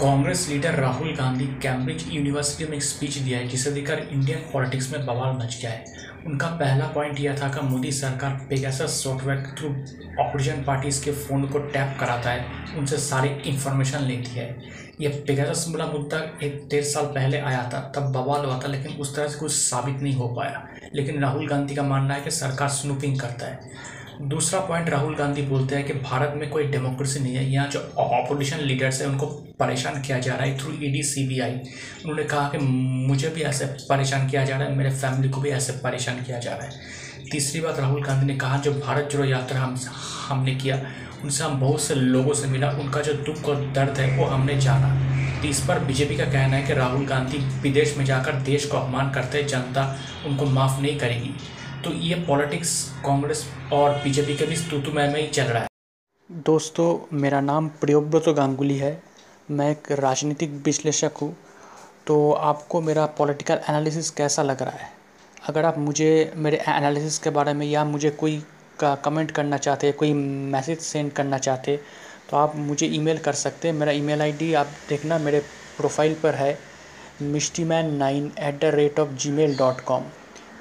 Congress leader Rahul Gandhi Cambridge University में एक speech दिया है, जिसे देखकर इंडियन पॉलिटिक्स में बवाल मच गया है। उनका पहला पॉइंट यह था कि मोदी सरकार पेगासस सॉफ्टवेयर के थ्रू ऑपोजिशन पार्टीज़ के फ़ोन को टैप कराता है, उनसे सारी इन्फॉर्मेशन लेती है। यह पेगासस वाला मुद्दा एक डेढ़ साल पहले आया था, तब बवाल हुआ था, लेकिन उस तरह से कुछ साबित नहीं हो पाया। लेकिन राहुल गांधी का मानना है कि सरकार स्नूपिंग करता है। दूसरा पॉइंट राहुल गांधी बोलते हैं कि भारत में कोई डेमोक्रेसी नहीं है। यहाँ जो ऑपोजिशन लीडर्स हैं, उनको परेशान किया जा रहा है थ्रू ईडी सीबीआई उन्होंने कहा कि मुझे भी ऐसे परेशान किया जा रहा है, मेरे फैमिली को भी ऐसे परेशान किया जा रहा है। तीसरी बात राहुल गांधी ने कहा, जो भारत जोड़ो यात्रा हम, हमने किया, उनसे हम बहुत से लोगों से मिला, उनका जो दुख और दर्द है, वो हमने जाना। इस पर बीजेपी का कहना है कि राहुल गांधी विदेश में जाकर देश को अपमान करते जनता उनको माफ़ नहीं करेगी। तो ये पॉलिटिक्स कांग्रेस और बीजेपी के बीच तू में ही चल रहा है। दोस्तों, मेरा नाम प्रियोव्रत गांगुली है। मैं एक राजनीतिक विश्लेषक हूँ। तो आपको मेरा पॉलिटिकल एनालिसिस कैसा लग रहा है? अगर आप मुझे, मेरे एनालिसिस के बारे में या मुझे कोई का कमेंट करना चाहते, कोई मैसेज सेंड करना चाहते तो आप मुझे ईमेल कर सकते हैं। मेरा ईमेल आईडी आप देखना, मेरे प्रोफ़ाइल पर है Mishti man nine at the rate of Gmail dot com